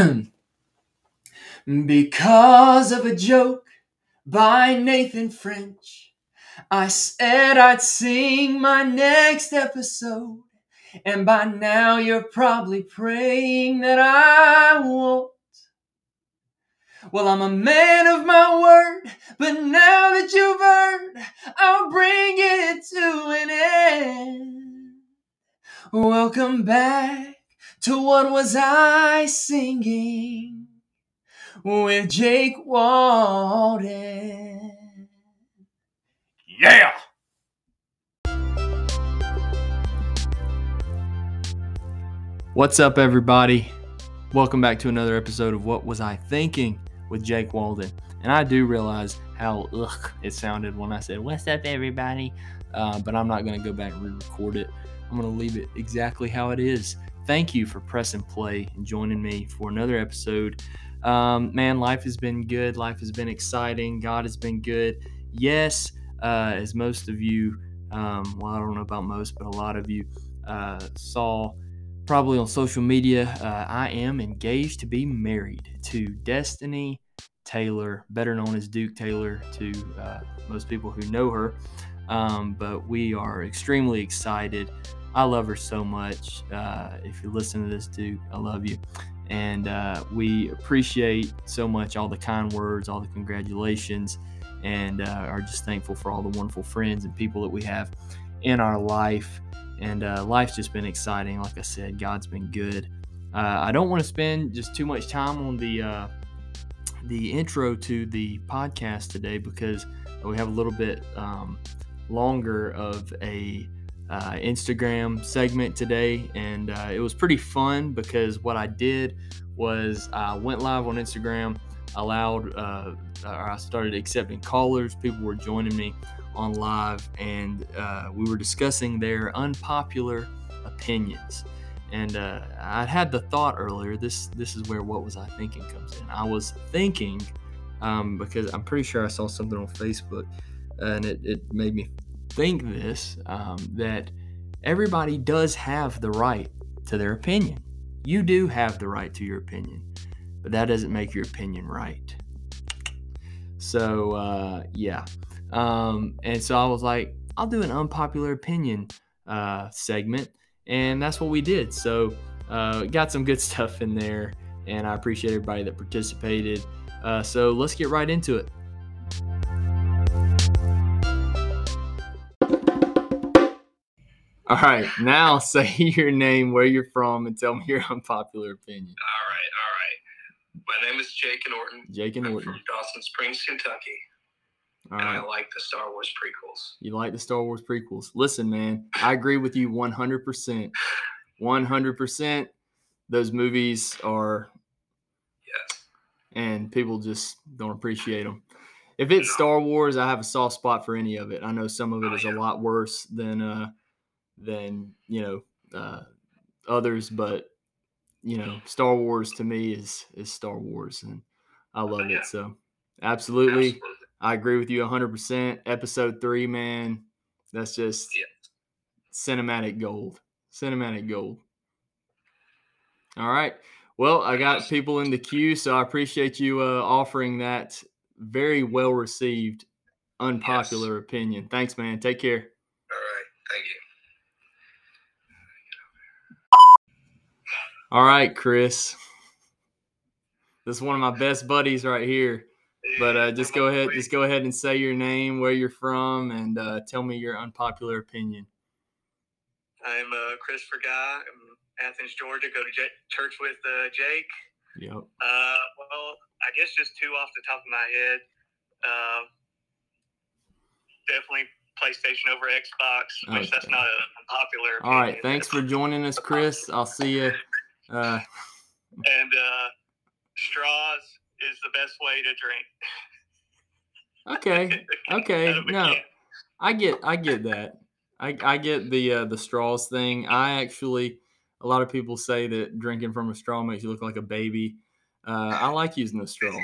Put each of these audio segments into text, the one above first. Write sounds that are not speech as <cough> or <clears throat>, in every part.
<clears throat> because of a joke by Nathan French, I said I'd sing my next episode. And by now you're probably praying that I won't. Well, I'm a man of my word, but now that you've heard, I'll bring it to an end. Welcome back to what was I singing with Jake Walden? Yeah! What's up, everybody? Welcome back to another episode of What Was I Thinking with Jake Walden. And I do realize how ugh it sounded when I said, What's up, everybody? Uh, but I'm not going to go back and re record it. I'm going to leave it exactly how it is. Thank you for pressing play and joining me for another episode. Um, man, life has been good. Life has been exciting. God has been good. Yes, uh, as most of you, um, well, I don't know about most, but a lot of you uh, saw probably on social media, uh, I am engaged to be married to Destiny Taylor, better known as Duke Taylor to uh, most people who know her. Um, but we are extremely excited. I love her so much. Uh, if you listen to this, Duke, I love you. And uh, we appreciate so much all the kind words, all the congratulations, and uh, are just thankful for all the wonderful friends and people that we have in our life and uh, life's just been exciting. Like I said, God's been good. Uh, I don't want to spend just too much time on the uh, the intro to the podcast today because we have a little bit um, longer of a uh, Instagram segment today, and uh, it was pretty fun because what I did was I went live on Instagram, allowed, uh, I started accepting callers. People were joining me on live, and uh, we were discussing their unpopular opinions. And uh, I had the thought earlier. This this is where what was I thinking comes in. I was thinking um, because I'm pretty sure I saw something on Facebook, and it, it made me think this um, that everybody does have the right to their opinion. You do have the right to your opinion, but that doesn't make your opinion right. So uh, yeah, um, and so I was like, I'll do an unpopular opinion uh, segment. And that's what we did. So, uh, got some good <laughs> stuff in there. And I appreciate everybody that participated. Uh, so, let's get right into it. All right, now <laughs> say your name, where you're from, and tell me your <laughs> unpopular opinion. All right, all right. My name is Jake Norton. Jake and I'm Norton. from Dawson Springs, Kentucky, All and I like the Star Wars prequels. You like the Star Wars prequels. Listen, man, I agree with you 100%. 100%. Those movies are, Yes. and people just don't appreciate them. If it's Star Wars, I have a soft spot for any of it. I know some of it Oh, is a lot worse than, uh, than you know, uh, others, but you know, Star Wars to me is is Star Wars, and I love yeah. it. So, absolutely. Absolutely. I agree with you 100%. Episode three, man, that's just Yeah. cinematic gold. Cinematic gold. All right. Well, I got people in the queue, so I appreciate you uh, offering that very well received, unpopular opinion. Thanks, man. Take care. All right. Thank you. All right, Chris. This is one of my best buddies right here. But uh, just go ahead, just go ahead and say your name, where you're from, and uh, tell me your unpopular opinion. I'm uh, Christopher Guy. I'm Athens, Georgia. Go to J- church with uh, Jake. Yep. Uh, well, I guess just two off the top of my head. Uh, definitely PlayStation over Xbox, which that's not an unpopular. All right. Thanks for joining us, Chris. I'll see you. Uh, And uh, straws is the best way to drink. okay. <laughs> Okay. A No. I get I get that. I, I get the uh, the straws thing. I actually a lot of people say that drinking from a straw makes you look like a baby. Uh, I like using the straw.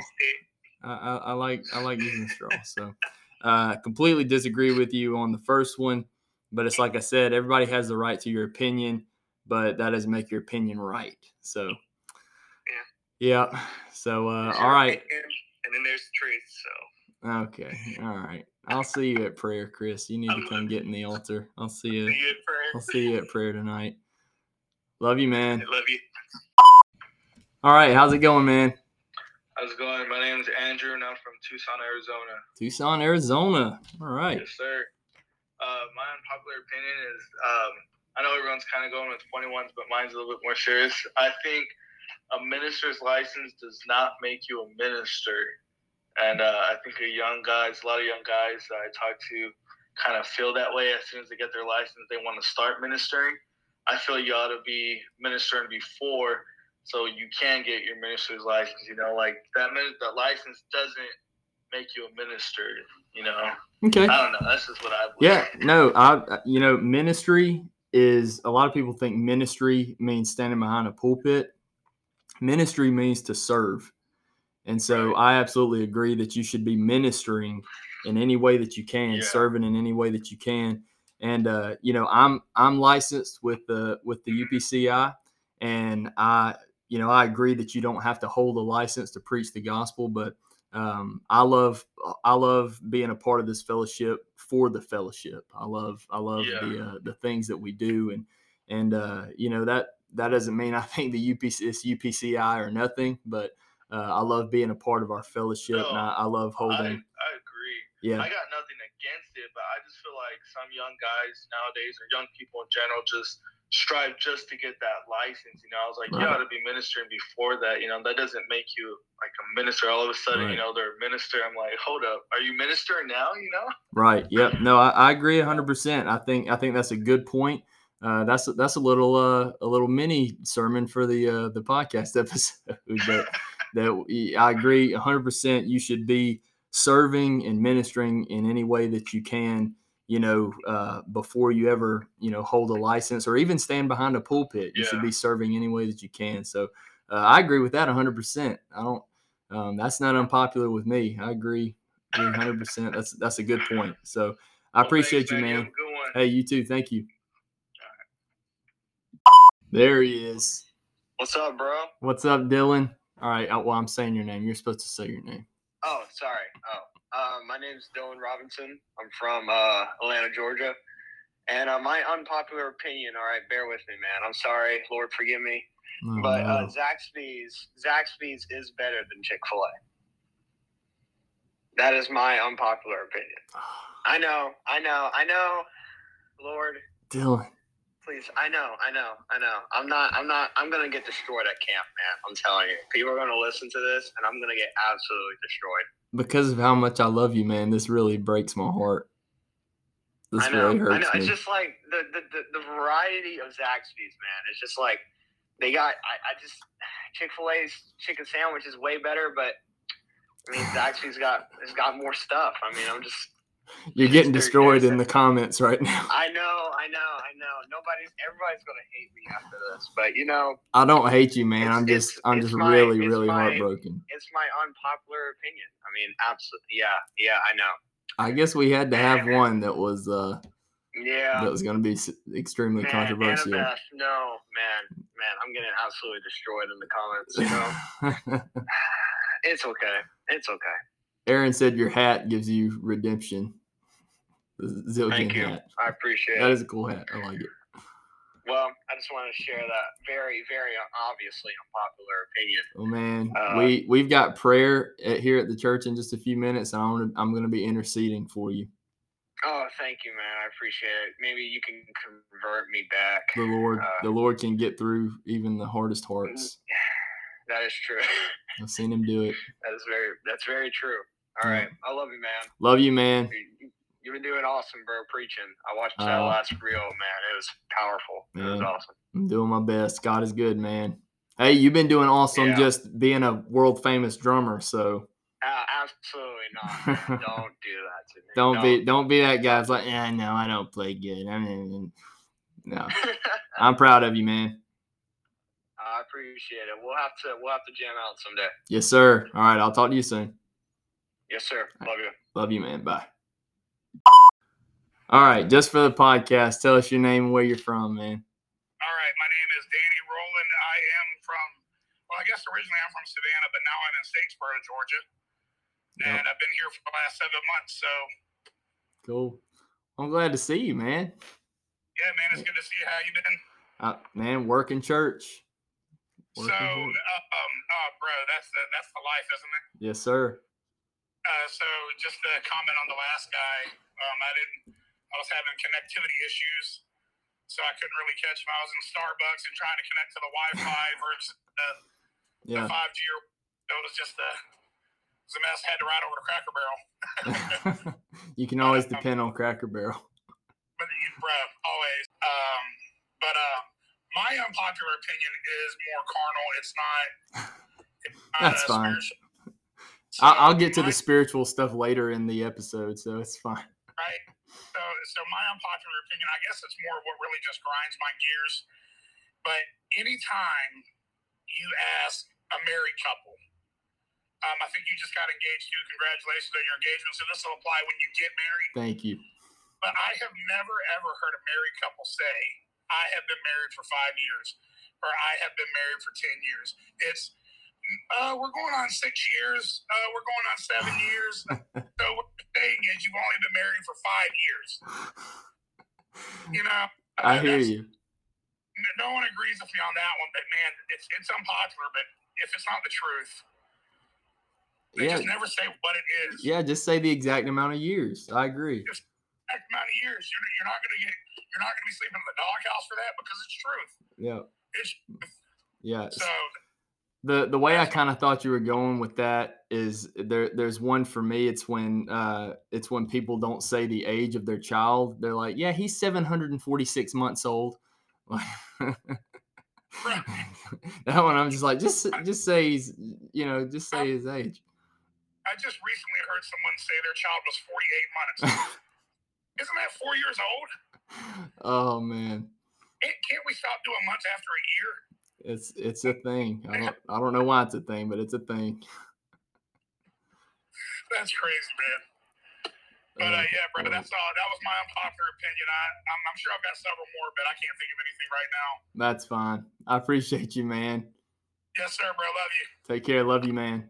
I, I, I like I like using the straw. So uh, completely disagree with you on the first one, but it's like I said, everybody has the right to your opinion, but that doesn't make your opinion right. So Yeah. So, uh, all right. And then there's the truth. So Okay. All right. I'll see you at prayer, Chris. You need to come get in the altar. I'll see you. <laughs> see you at prayer. I'll see you at prayer tonight. Love you, man. I love you. All right. How's it going, man? How's it going? My name is Andrew, and I'm from Tucson, Arizona. Tucson, Arizona. All right. Yes, sir. Uh, my unpopular opinion is um, I know everyone's kind of going with 21s, but mine's a little bit more serious. I think a minister's license does not make you a minister. And uh, I think a young guys, a lot of young guys that I talk to kind of feel that way as soon as they get their license, they want to start ministering. I feel you ought to be ministering before so you can get your minister's license. You know, like that, the license doesn't make you a minister, you know? Okay. I don't know. That's just what I believe. Yeah, no, I you know, ministry is a lot of people think ministry means standing behind a pulpit. Ministry means to serve. And so. I absolutely agree that you should be ministering in any way that you can, Yeah. serving in any way that you can. And uh, you know, I'm I'm licensed with the with the UPCI and I you know, I agree that you don't have to hold a license to preach the gospel, but um, I love I love being a part of this fellowship for the fellowship. I love I love Yeah. the uh, the things that we do, and and uh, you know that that doesn't mean I <laughs> think the UPC is UPCI or nothing, but uh, I love being a part of our fellowship, and I, I love holding. I agree. Yeah, I got nothing against it, but I like some young guys nowadays or young people in general just strive just to get that license. You know, I was like, you Right. ought to be ministering before that. You know, that doesn't make you like a minister. All of a sudden, Right. you know, they're a minister. I'm like, hold up, are you ministering now? You know? <laughs> Right. Yep. No, I, I agree hundred percent. I think I think that's a good point. Uh, that's a, that's a little uh, a little mini sermon for the uh, the podcast <laughs> episode. That that I agree hundred percent. You should be serving and ministering in any way that you can. You know, uh, before you ever you know hold a license or even stand behind a pulpit, you should be serving any way that you can. So uh, I agree with that hundred percent. I don't. Um, that's not unpopular with me. I agree hundred percent. That's that's a good point. So I Well, appreciate thanks, you, man. have a good one. Hey, you too. Thank you. There he is. What's up, bro? What's up, Dylan? All right. uh, Well, I'm saying your name. You're supposed to say your name. Oh, sorry. Oh, uh, my name's Dylan Robinson. I'm from uh, Atlanta, Georgia. And uh, my unpopular opinion, all right, bear with me, man. I'm sorry. Lord, forgive me. Oh, but uh, no. Zaxby's, Zaxby's is better than Chick fil A. That is my unpopular opinion. <sighs> I know, I know, I know. Lord, Dylan. please, I know, I know, I know. I'm not, I'm not, I'm going to get destroyed at camp, man. I'm telling you. People are going to listen to this, and I'm going to get absolutely destroyed. Because of how much I love you, man, this really breaks my heart. This I know, really hurts I know. me. It's just like the, the, the, the variety of Zaxby's, man. It's just like they got. I, I just Chick Fil A's chicken sandwich is way better, but I mean <sighs> Zaxby's got has got more stuff. I mean, I'm just. You're getting destroyed in the comments right now. I know, I know, I know. Nobody's, everybody's gonna hate me after this, but you know, I don't hate you, man. I'm it's- just I'm it's just my- really really my- heartbroken. it's my unpopular opinion. I mean, absolutely, yeah, yeah, I know, I guess we had to have one that was uh yeah. that was going to be extremely Man, controversial. Annabeth, no, man, man, I'm getting absolutely destroyed in the comments. You know. <laughs> <sighs> It's okay. It's okay. Aaron said your hat gives you redemption. Zillion Thank you. hat. I appreciate That it. is a cool hat. I like it. Well, I just want to share that very, very obviously unpopular opinion. Oh man, Uh, we we've got prayer at, here at the church in just a few minutes, and I'm gonna, I'm going to be interceding for you. Oh, thank you, man. I appreciate it. Maybe you can convert me back. The Lord, Uh, the Lord can get through even the hardest hearts. <sighs> That is true. <laughs> I've seen Him do it. that is very. That's very true. All right. I love you, man. Love you, man. You- You've been doing awesome, bro. Preaching. I watched that Uh, last reel, man. It was powerful. It was awesome. I'm doing my best. God is good, man. Hey, you've been doing awesome Yeah. just being a world famous drummer. So Uh, absolutely not. <laughs> man. Don't do that to me. don't be don't be that guy. It's like, yeah, no, I don't play good. I mean, no, <laughs> I'm proud of you, man. I appreciate it. We'll have to we'll have to jam out someday. Yes, sir. All right, I'll talk to you soon. Yes, sir. Love you. Love you, man. Bye. All right, just for the podcast, tell us your name and where you're from, man. All right, my name is Danny Rowland. I am from, well, I guess originally I'm from Savannah, but now I'm in Statesboro, Georgia, and I've been here for the last seven months. So Cool. I'm glad to see you, man. yeah, man, it's good to see you. How you been? Uh, man, working church. So, Working uh, um, oh, bro, that's the that's the life, isn't it? Yes, sir. Uh, so just a comment on the last guy, um, I didn't. I was having connectivity issues, so I couldn't really catch him. I was in Starbucks and trying to connect to the Wi-Fi <laughs> versus the Yeah. five G. It was just a, it was a mess. Had to ride over to Cracker Barrel, <laughs> you can always depend on Cracker Barrel. but you, bro, always. Um, but uh, my unpopular opinion is more carnal. It's not. It's not That's fine. spiritual. I'll get to the spiritual stuff later in the episode, so it's fine. right? So, so my unpopular opinion, I guess it's more of what really just grinds my gears. But anytime you ask a married couple, um, I think you just got engaged too. Congratulations on your engagement. So this will apply when you get married. Thank you. But I have never ever heard a married couple say, "I have been married for five years," or "I have been married for ten years." It's uh, we're going on six years. Uh, we're going on seven <laughs> years. so what you're saying is you've only been married for five years. You know, I uh, hear you. No one agrees with me on that one, but man, it's it's unpopular. But if it's not the truth, they Yeah, just never say what it is. yeah. Just say the exact amount of years. I agree. Exact amount of years, you're, you're not gonna get, you're not gonna be sleeping in the doghouse for that because it's truth. Yeah, It's yeah. so the the way I kind of thought you were going with that is there there's one for me it's when uh it's when people don't say the age of their child they're like yeah he's 746 months old <laughs> that one I'm just like just just say he's you know just say his age I just recently heard someone say their child was 48 months. <laughs> Isn't that four years old? oh man Can't we stop doing months after a year? It's it's a thing I don't I don't know why it's a thing but it's a thing That's crazy, man. But uh, Uh, yeah, bro, that's all. That was my unpopular opinion. I, I'm, I'm sure I've got several more, but I can't think of anything right now. that's fine I appreciate you man Yes, sir, bro. Love you. take care love you man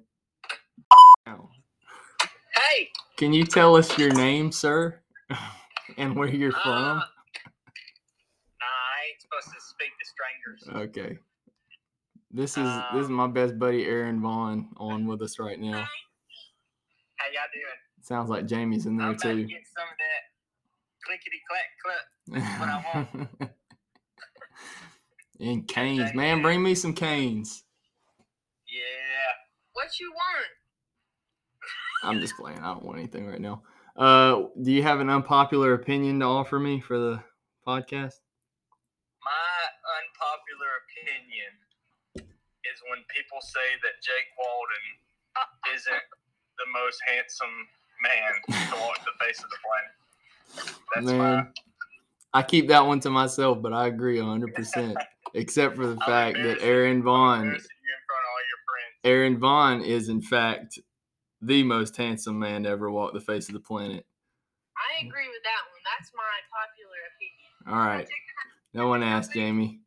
Hey, Can you tell us your name, sir, <laughs> and where you're uh, from? nah, I ain't supposed to speak to strangers. Okay. This is this is my best buddy Aaron Vaughn on with us right now. How y'all doing? Sounds like Jamie's in there I'm too. get some of that clickety clack clack. what I want. <laughs> and Cane's, man, bring me some canes. Yeah. What you want? I'm just playing. I don't want anything right now. Uh, do you have an unpopular opinion to offer me for the podcast? My unpopular opinion when people say that Jake Walden isn't the most handsome man to walk the face of the planet. That's Man, my I keep that one to myself, but I agree 100%. Except for the fact that Aaron Vaughn embarrassing you in front of all your friends. Aaron Vaughn is in fact the most handsome man to ever walk the face of the planet. I agree with that one. That's my popular opinion. All right. No one asked Jamie.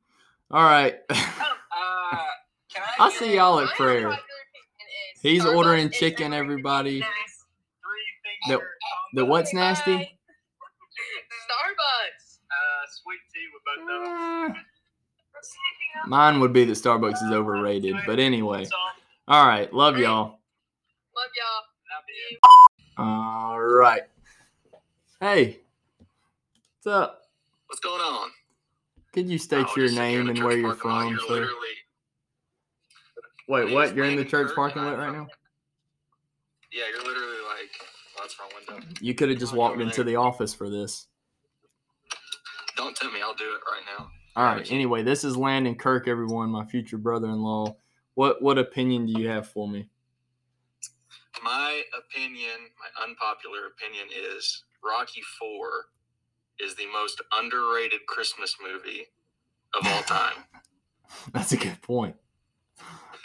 All right. <laughs> Uh, can I I'll see y'all at prayer. unpopular opinion is He's Starbucks ordering chicken, everything everybody. nice. The, the what's nasty? <laughs> Starbucks. Uh, sweet tea with both of them. Uh, Mine would be that Starbucks is overrated. But anyway. All right. Love y'all. Love y'all. Love. All right. Hey. What's up? What's going on? Could you state Oh, your just sitting here in name and where you're from, You're sir? Wait, what? You're in the church parking lot right now? Yeah, you're literally like, well, that's window. You could have just walked into the office for this. Don't tell me. I'll do it right now. All right. Anyway, this is Landon Kirk, everyone, my future brother-in-law. What what opinion do you have for me? My opinion, my unpopular opinion is Rocky Four is the most underrated Christmas movie of all <laughs> time. That's a good point.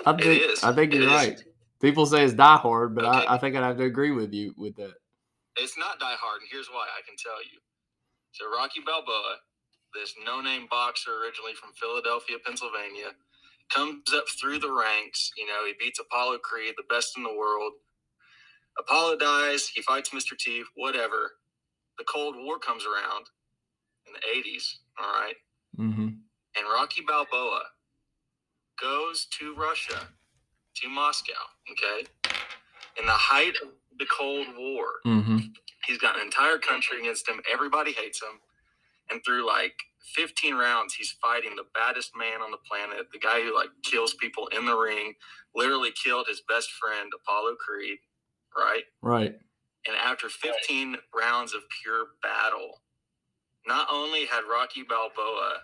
I think is. I think It you're is. right. People say it's Die Hard, but Okay. I, I think I'd have to agree with you with that. It's not Die Hard, and here's why I can tell you. So Rocky Balboa, this no-name boxer originally from Philadelphia, Pennsylvania, comes up through the ranks. You know, he beats Apollo Creed, the best in the world. Apollo dies. He fights Mr. T. Whatever. The Cold War comes around in the 80s. All right. Mm-hmm. And Rocky Balboa goes to Russia, to Moscow. Okay. In the height of the Cold War, Mm-hmm. he's got an entire country against him. Everybody hates him. And through like 15 rounds, he's fighting the baddest man on the planet, the guy who like kills people in the ring, literally killed his best friend, Apollo Creed, right? Right. And after 15 rounds of pure battle, not only had Rocky Balboa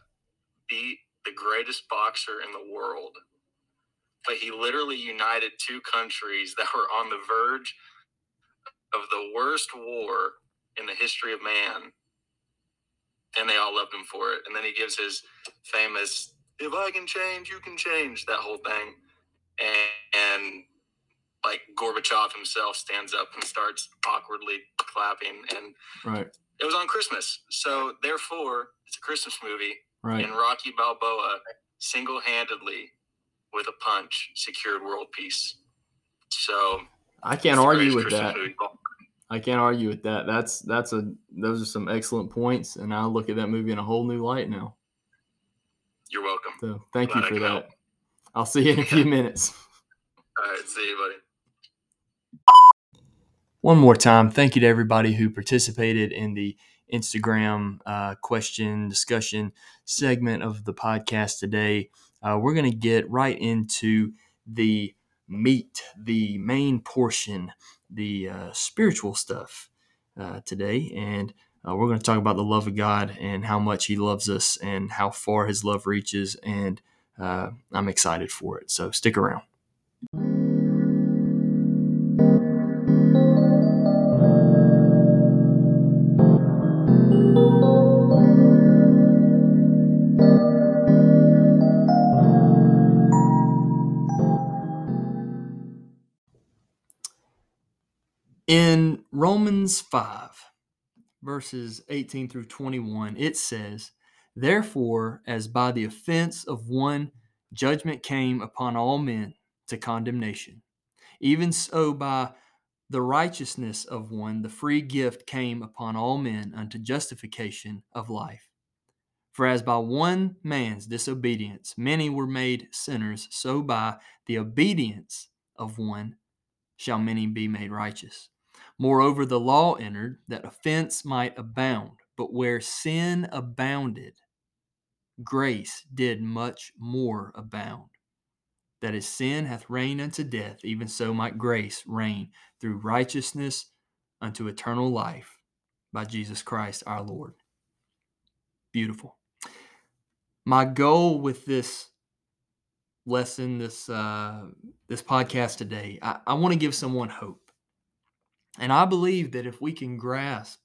beat the greatest boxer in the world, but he literally united two countries that were on the verge of the worst war in the history of man. And they all loved him for it. And then he gives his famous, if I can change, you can change, that whole thing. And, and like Gorbachev himself stands up and starts awkwardly clapping. And Right. it was on Christmas. So therefore, it's a Christmas movie. Right. And Rocky Balboa single handedly, with a punch, secured world peace. So I can't argue with Christmas that. movie. I can't argue with that. That's that's a those are some excellent points, and I look at that movie in a whole new light now. You're welcome. So thank you Glad I for that. help. I'll see you in a few <laughs> minutes. All right, see you, buddy. One more time, thank you to everybody who participated in the Instagram uh, question discussion segment of the podcast today. Uh, we're going to get right into the meat, the main portion, the uh, spiritual stuff uh, today. And uh, we're going to talk about the love of God and how much He loves us and how far His love reaches. And uh, I'm excited for it. So stick around. In Romans 5, verses 18 through 21, it says, Therefore, as by the offense of one judgment came upon all men to condemnation, even so by the righteousness of one the free gift came upon all men unto justification of life. For as by one man's disobedience many were made sinners, so by the obedience of one shall many be made righteous. Moreover, the law entered that offense might abound, but where sin abounded, grace did much more abound. That as sin hath reigned unto death, even so might grace reign through righteousness unto eternal life by Jesus Christ our Lord. Beautiful. My goal with this lesson, this uh, this podcast today, I, I want to give someone hope. And I believe that if we can grasp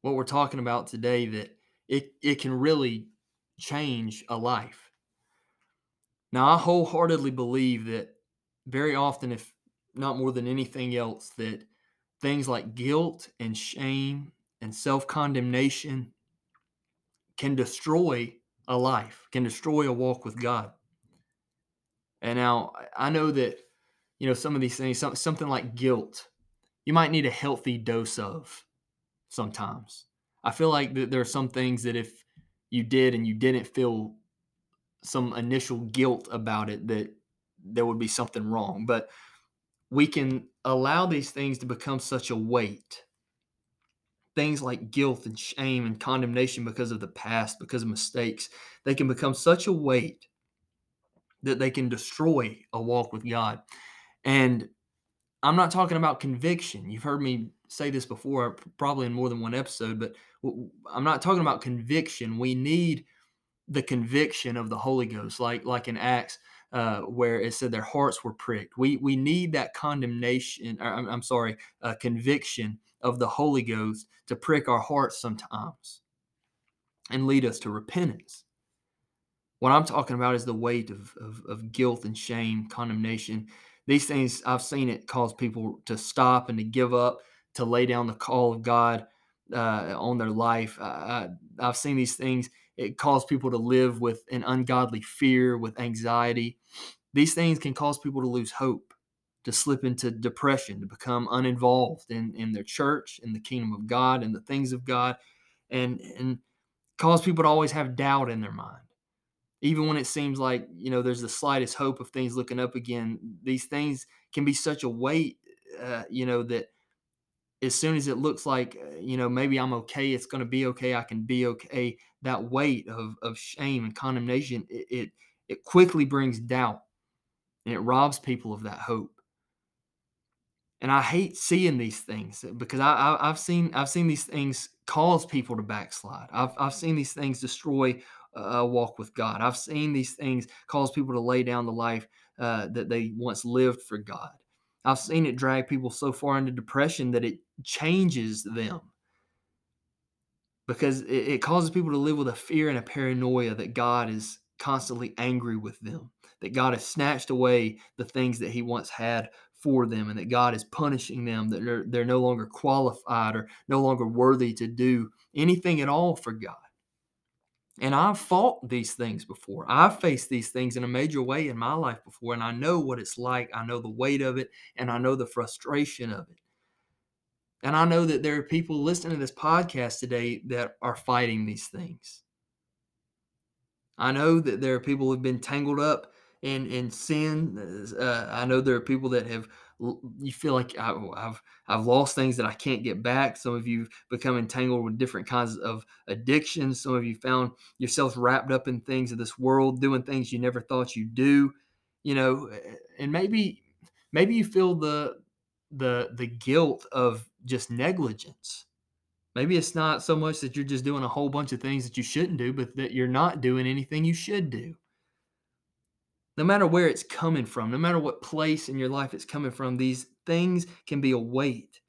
what we're talking about today, that it, it can really change a life. Now, I wholeheartedly believe that very often, if not more than anything else, that things like guilt and shame and self condemnation can destroy a life, can destroy a walk with God. And now I know that, you know, some of these things, some, something like guilt, you might need a healthy dose of sometimes. I feel like that there are some things that if you did and you didn't feel some initial guilt about it, that there would be something wrong. But we can allow these things to become such a weight. Things like guilt and shame and condemnation because of the past, because of mistakes, they can become such a weight that they can destroy a walk with God. And I'm not talking about conviction. You've heard me say this before, probably in more than one episode, but I'm not talking about conviction. We need the conviction of the Holy Ghost, like like in Acts, uh, where it said their hearts were pricked. We we need that condemnation. I'm, I'm sorry, uh, conviction of the Holy Ghost to prick our hearts sometimes and lead us to repentance. What I'm talking about is the weight of, of, of guilt and shame, condemnation. These things, I've seen it cause people to stop and to give up, to lay down the call of God uh, on their life. Uh, I've seen these things it causes people to live with an ungodly fear, with anxiety. These things can cause people to lose hope, to slip into depression, to become uninvolved in, in their church, in the kingdom of God, and the things of God, and, and cause people to always have doubt in their mind. Even when it seems like, you know, there's the slightest hope of things looking up again, these things can be such a weight, uh, you know, that as soon as it looks like uh, you know maybe i'm okay it's going to be okay i can be okay that weight of, of shame and condemnation it, it, it quickly brings doubt and it robs people of that hope. And i hate seeing these things because I, I have seen i've seen these things cause people to backslide. I've, I've seen these things destroy a walk with god. I've seen these things cause people to lay down the life uh, that they once lived for god. I've seen it drag people so far into depression that it changes them. Because it, it, causes people to live with a fear and a paranoia that God is constantly angry with them, that God has snatched away the things that He once had for them, and that God is punishing them, that they're, they're no longer qualified or no longer worthy to do anything at all for God. And I've fought these things before. I've faced these things in a major way in my life before, and I know what it's like. I know the weight of it, and I know the frustration of it. And I know that there are people listening to this podcast today that are fighting these things. I know that there are people who've been tangled up in in sin. Uh, I know there are people that have you feel like I, oh, have I've lost things that I can't get back. Some of you become entangled with different kinds of addictions. Some of you found yourselves wrapped up in things of this world, doing things you never thought you'd do. You know, eh, and maybe maybe you feel the the the guilt of just negligence. Maybe it's not so much that you're just doing a whole bunch of things that you shouldn't do, but that you're not doing anything you should do no matter where it's coming from, no matter what place in your life it's coming from, these things can be a weight.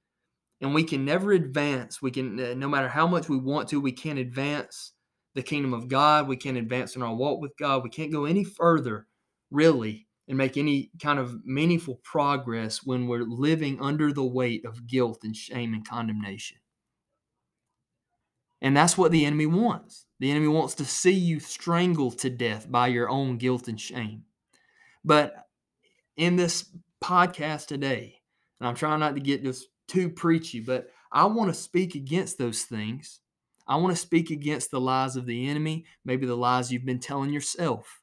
And we can never advance. We can, uh, no matter how much we want to, we can't advance the kingdom of God. We can't advance in our walk with God. We can't go any further, really, and make any kind of meaningful progress when we're living under the weight of guilt and shame and condemnation. And that's what the enemy wants. The enemy wants to see you strangled to death by your own guilt and shame. But in this podcast today, and I'm trying not to get just too preachy, but I want to speak against those things. I want to speak against the lies of the enemy, maybe the lies you've been telling yourself.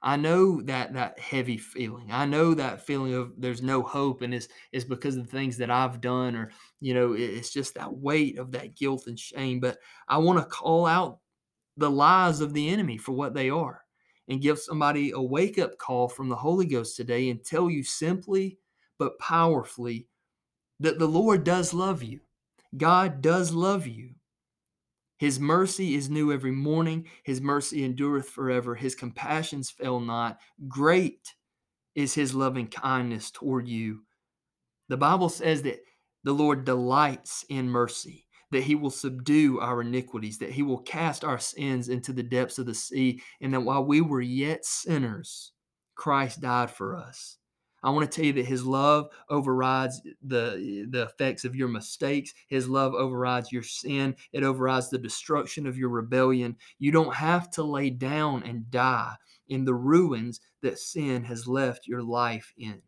I know that that heavy feeling. I know that feeling of there's no hope, and it's it's because of the things that I've done, or you know, it's just that weight of that guilt and shame. But I want to call out the lies of the enemy for what they are and give somebody a wake up call from the Holy Ghost today and tell you simply but powerfully that the Lord does love you. God does love you. His mercy is new every morning. His mercy endureth forever. His compassions fail not. Great is his loving kindness toward you. The Bible says that the Lord delights in mercy that he will subdue our iniquities, that he will cast our sins into the depths of the sea, and that while we were yet sinners, Christ died for us. I want to tell you that his love overrides the, the effects of your mistakes. His love overrides your sin. It overrides the destruction of your rebellion. You don't have to lay down and die in the ruins that sin has left your life in.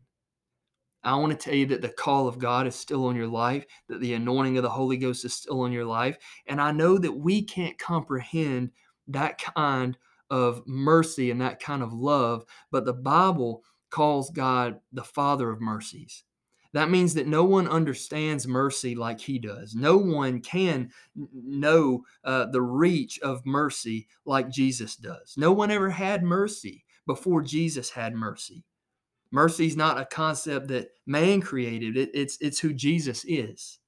I want to tell you that the call of God is still on your life, that the anointing of the Holy Ghost is still on your life. And I know that we can't comprehend that kind of mercy and that kind of love, but the Bible calls God the Father of mercies. That means that no one understands mercy like he does. No one can know uh, the reach of mercy like Jesus does. No one ever had mercy before Jesus had mercy. Mercy is not a concept that man created. It, it's it's who Jesus is.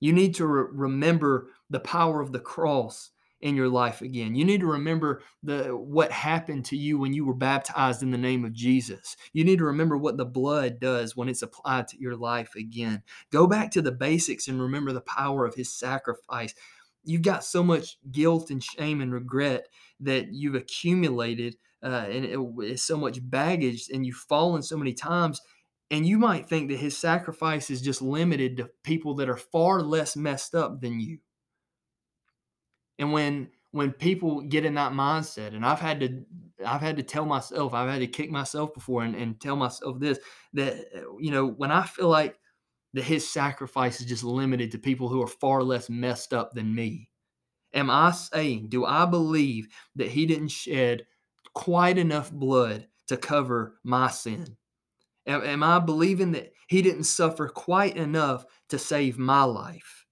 You need to re- remember the power of the cross in your life again. You need to remember the what happened to you when you were baptized in the name of Jesus. You need to remember what the blood does when it's applied to your life again. Go back to the basics and remember the power of his sacrifice. You've got so much guilt and shame and regret that you've accumulated uh, and it's so much baggage, and you've fallen so many times. And you might think that his sacrifice is just limited to people that are far less messed up than you. And when when people get in that mindset, and I've had to I've had to tell myself, I've had to kick myself before and, and tell myself this that you know, when I feel like that his sacrifice is just limited to people who are far less messed up than me. Am I saying, do I believe that he didn't shed quite enough blood to cover my sin? Am, am I believing that he didn't suffer quite enough to save my life?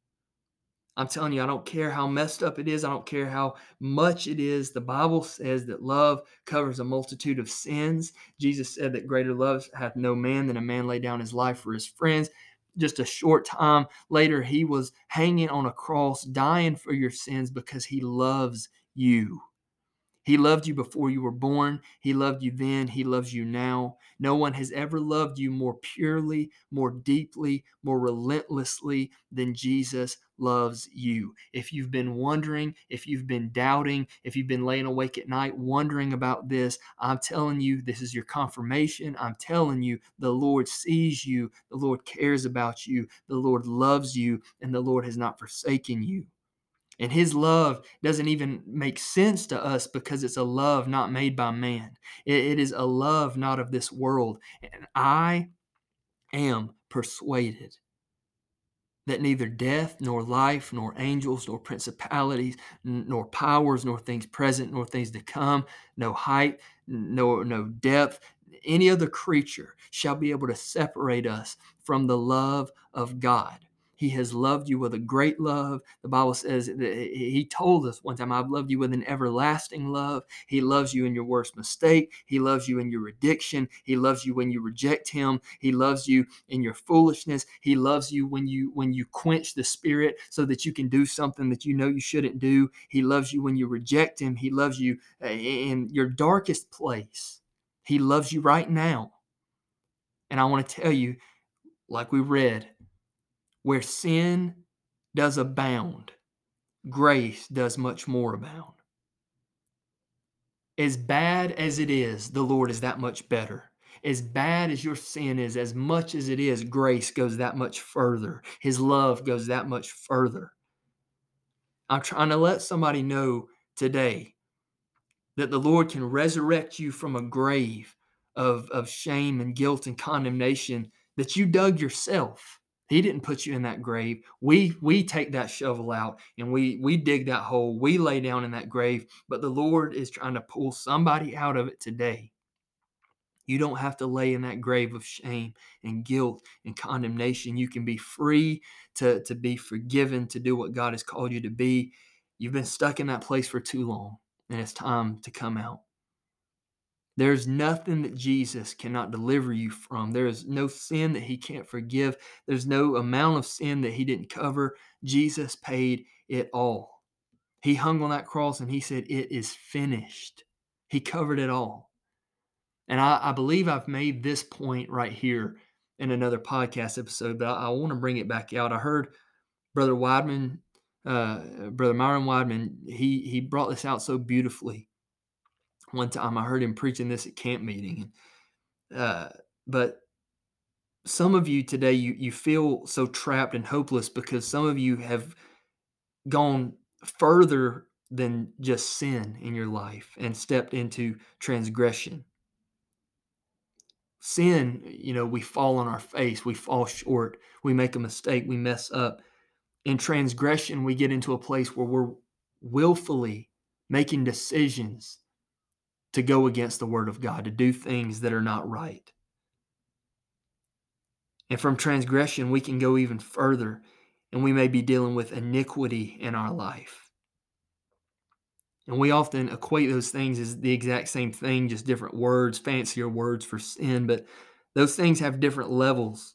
I'm telling you, I don't care how messed up it is. I don't care how much it is. The Bible says that love covers a multitude of sins. Jesus said that greater love hath no man than a man lay down his life for his friends. Just a short time later, he was hanging on a cross, dying for your sins because he loves you. He loved you before you were born. He loved you then. He loves you now. No one has ever loved you more purely, more deeply, more relentlessly than Jesus loves you. If you've been wondering, if you've been doubting, if you've been laying awake at night wondering about this, I'm telling you, this is your confirmation. I'm telling you, the Lord sees you, the Lord cares about you, the Lord loves you, and the Lord has not forsaken you. And his love doesn't even make sense to us because it's a love not made by man. It, is a love not of this world. And I am persuaded that neither death, nor life, nor angels, nor principalities, nor powers, nor things present, nor things to come, no height, no, no depth, any other creature shall be able to separate us from the love of God he has loved you with a great love. The Bible says that He told us one time, I've loved you with an everlasting love. He loves you in your worst mistake. He loves you in your addiction. He loves you when you reject Him. He loves you in your foolishness. He loves you when you when you quench the Spirit so that you can do something that you know you shouldn't do. He loves you when you reject Him. He loves you uh, in your darkest place. He loves you right now. And I want to tell you, like we read, where sin does abound, grace does much more abound. As bad as it is, the Lord is that much better. As bad as your sin is, as much as it is, grace goes that much further. His love goes that much further. I'm trying to let somebody know today that the Lord can resurrect you from a grave of, of shame and guilt and condemnation that you dug yourself. He didn't put you in that grave. We we take that shovel out and we we dig that hole. We lay down in that grave, but the Lord is trying to pull somebody out of it today. You don't have to lay in that grave of shame and guilt and condemnation. You can be free to, to be forgiven, to do what God has called you to be. You've been stuck in that place for too long, and it's time to come out. There's nothing that Jesus cannot deliver you from. There is no sin that he can't forgive. There's no amount of sin that he didn't cover. Jesus paid it all. He hung on that cross and he said, It is finished. He covered it all. And I, I believe I've made this point right here in another podcast episode, but I, I want to bring it back out. I heard Brother Weidman, uh, Brother Myron Weidman, he, he brought this out so beautifully one time I heard him preaching this at camp meeting. Uh, but some of you today, you, you feel so trapped and hopeless because some of you have gone further than just sin in your life and stepped into transgression. Sin, you know, we fall on our face, we fall short, we make a mistake, we mess up. In transgression, we get into a place where we're willfully making decisions to go against the word of God, to do things that are not right. And from transgression, we can go even further, and we may be dealing with iniquity in our life. And we often equate those things as the exact same thing, just different words, fancier words for sin, but those things have different levels,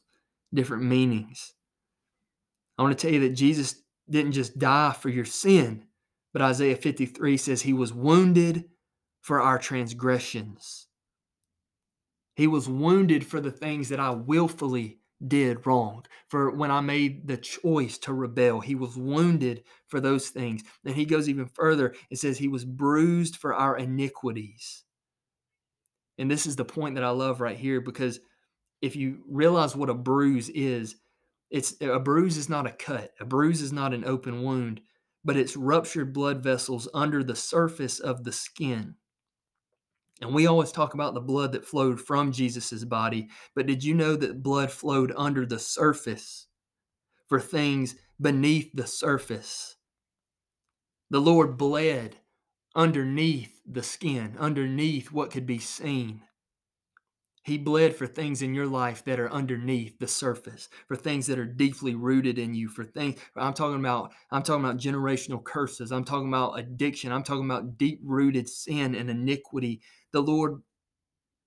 different meanings. I want to tell you that Jesus didn't just die for your sin, but Isaiah 53 says he was wounded for our transgressions. He was wounded for the things that I willfully did wrong. For when I made the choice to rebel, he was wounded for those things. And he goes even further. and says he was bruised for our iniquities. And this is the point that I love right here because if you realize what a bruise is, it's a bruise is not a cut. A bruise is not an open wound, but it's ruptured blood vessels under the surface of the skin. And we always talk about the blood that flowed from Jesus' body, but did you know that blood flowed under the surface for things beneath the surface? The Lord bled underneath the skin, underneath what could be seen. He bled for things in your life that are underneath the surface, for things that are deeply rooted in you, for things I'm talking about, I'm talking about generational curses, I'm talking about addiction, I'm talking about deep rooted sin and iniquity. The Lord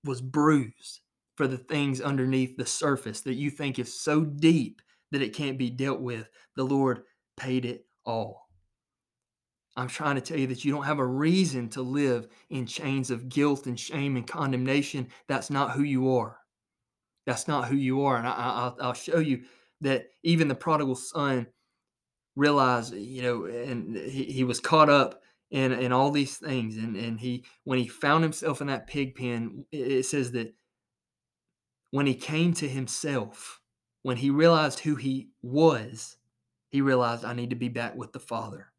was bruised for the things underneath the surface that you think is so deep that it can't be dealt with. The Lord paid it all. I'm trying to tell you that you don't have a reason to live in chains of guilt and shame and condemnation. That's not who you are. That's not who you are. And I, will show you that even the prodigal son realized, you know, and he, he was caught up in, in all these things. And, and he, when he found himself in that pig pen, it says that when he came to himself, when he realized who he was, he realized, I need to be back with the Father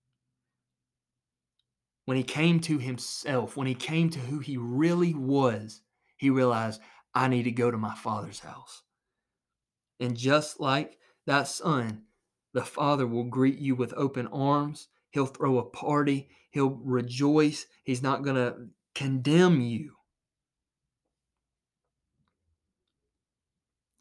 when he came to himself, when he came to who he really was, he realized, I need to go to my father's house. And just like that son, the father will greet you with open arms. He'll throw a party. He'll rejoice. He's not going to condemn you.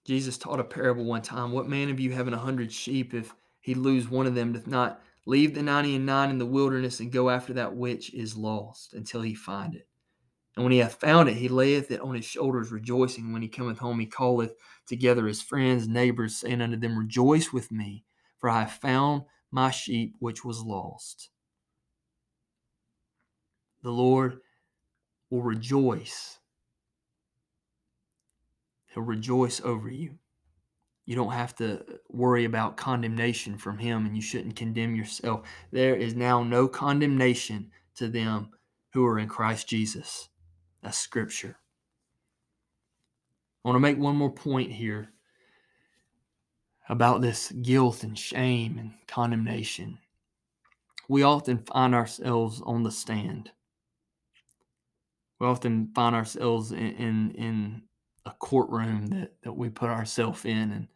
Jesus taught a parable one time. What man of you having a hundred sheep, if he lose one of them, doth not Leave the 90 and 9 in the wilderness and go after that which is lost until he find it. And when he hath found it, he layeth it on his shoulders, rejoicing. When he cometh home, he calleth together his friends, neighbors, saying unto them, Rejoice with me, for I have found my sheep which was lost. The Lord will rejoice. He'll rejoice over you. You don't have to worry about condemnation from him, and you shouldn't condemn yourself. There is now no condemnation to them who are in Christ Jesus. That's scripture. I want to make one more point here about this guilt and shame and condemnation. We often find ourselves on the stand. We often find ourselves in, in, in a courtroom that, that we put ourselves in and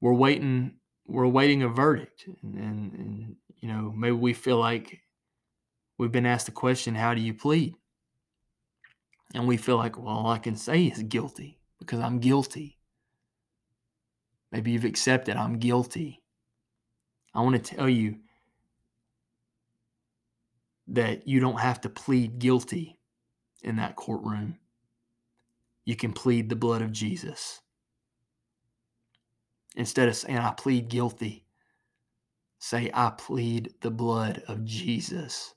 we're waiting we're awaiting a verdict and, and, and you know maybe we feel like we've been asked the question how do you plead and we feel like well all i can say is guilty because i'm guilty maybe you've accepted i'm guilty. I want to tell you that you don't have to plead guilty in that courtroom. You can plead the blood of jesus. Instead of saying, I plead guilty, say, I plead the blood of Jesus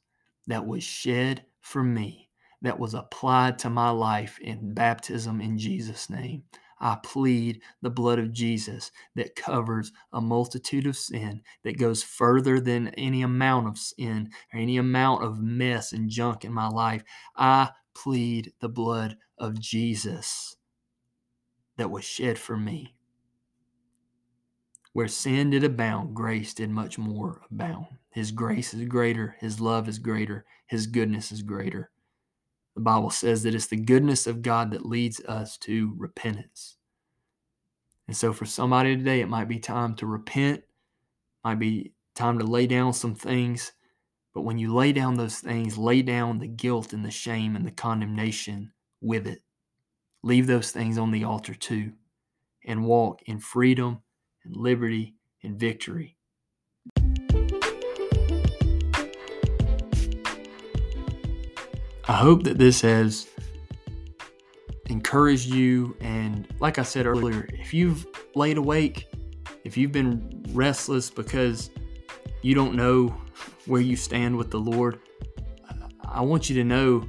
that was shed for me, that was applied to my life in baptism in Jesus' name. I plead the blood of Jesus that covers a multitude of sin, that goes further than any amount of sin or any amount of mess and junk in my life. I plead the blood of Jesus that was shed for me. Where sin did abound, grace did much more abound. His grace is greater, His love is greater, His goodness is greater. The Bible says that it's the goodness of God that leads us to repentance. And so, for somebody today, it might be time to repent, might be time to lay down some things. But when you lay down those things, lay down the guilt and the shame and the condemnation with it. Leave those things on the altar too and walk in freedom and liberty and victory. I hope that this has encouraged you. And like I said earlier, if you've laid awake, if you've been restless because you don't know where you stand with the Lord, I want you to know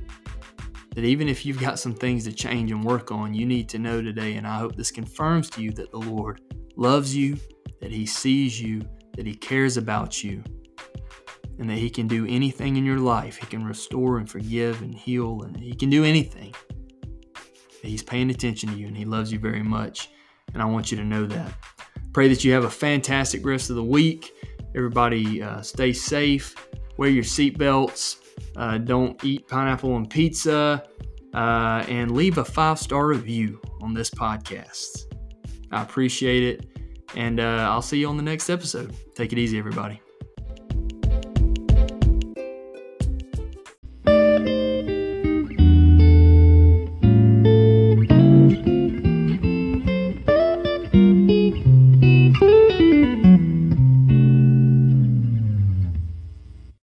that even if you've got some things to change and work on, you need to know today. And I hope this confirms to you that the Lord loves you, that He sees you, that He cares about you, and that He can do anything in your life. He can restore and forgive and heal, and He can do anything. That He's paying attention to you and He loves you very much. And I want you to know that. Pray that you have a fantastic rest of the week. Everybody, uh, stay safe. Wear your seatbelts. Uh, don't eat pineapple on pizza. Uh, and leave a five star review on this podcast. I appreciate it. And uh, I'll see you on the next episode. Take it easy, everybody.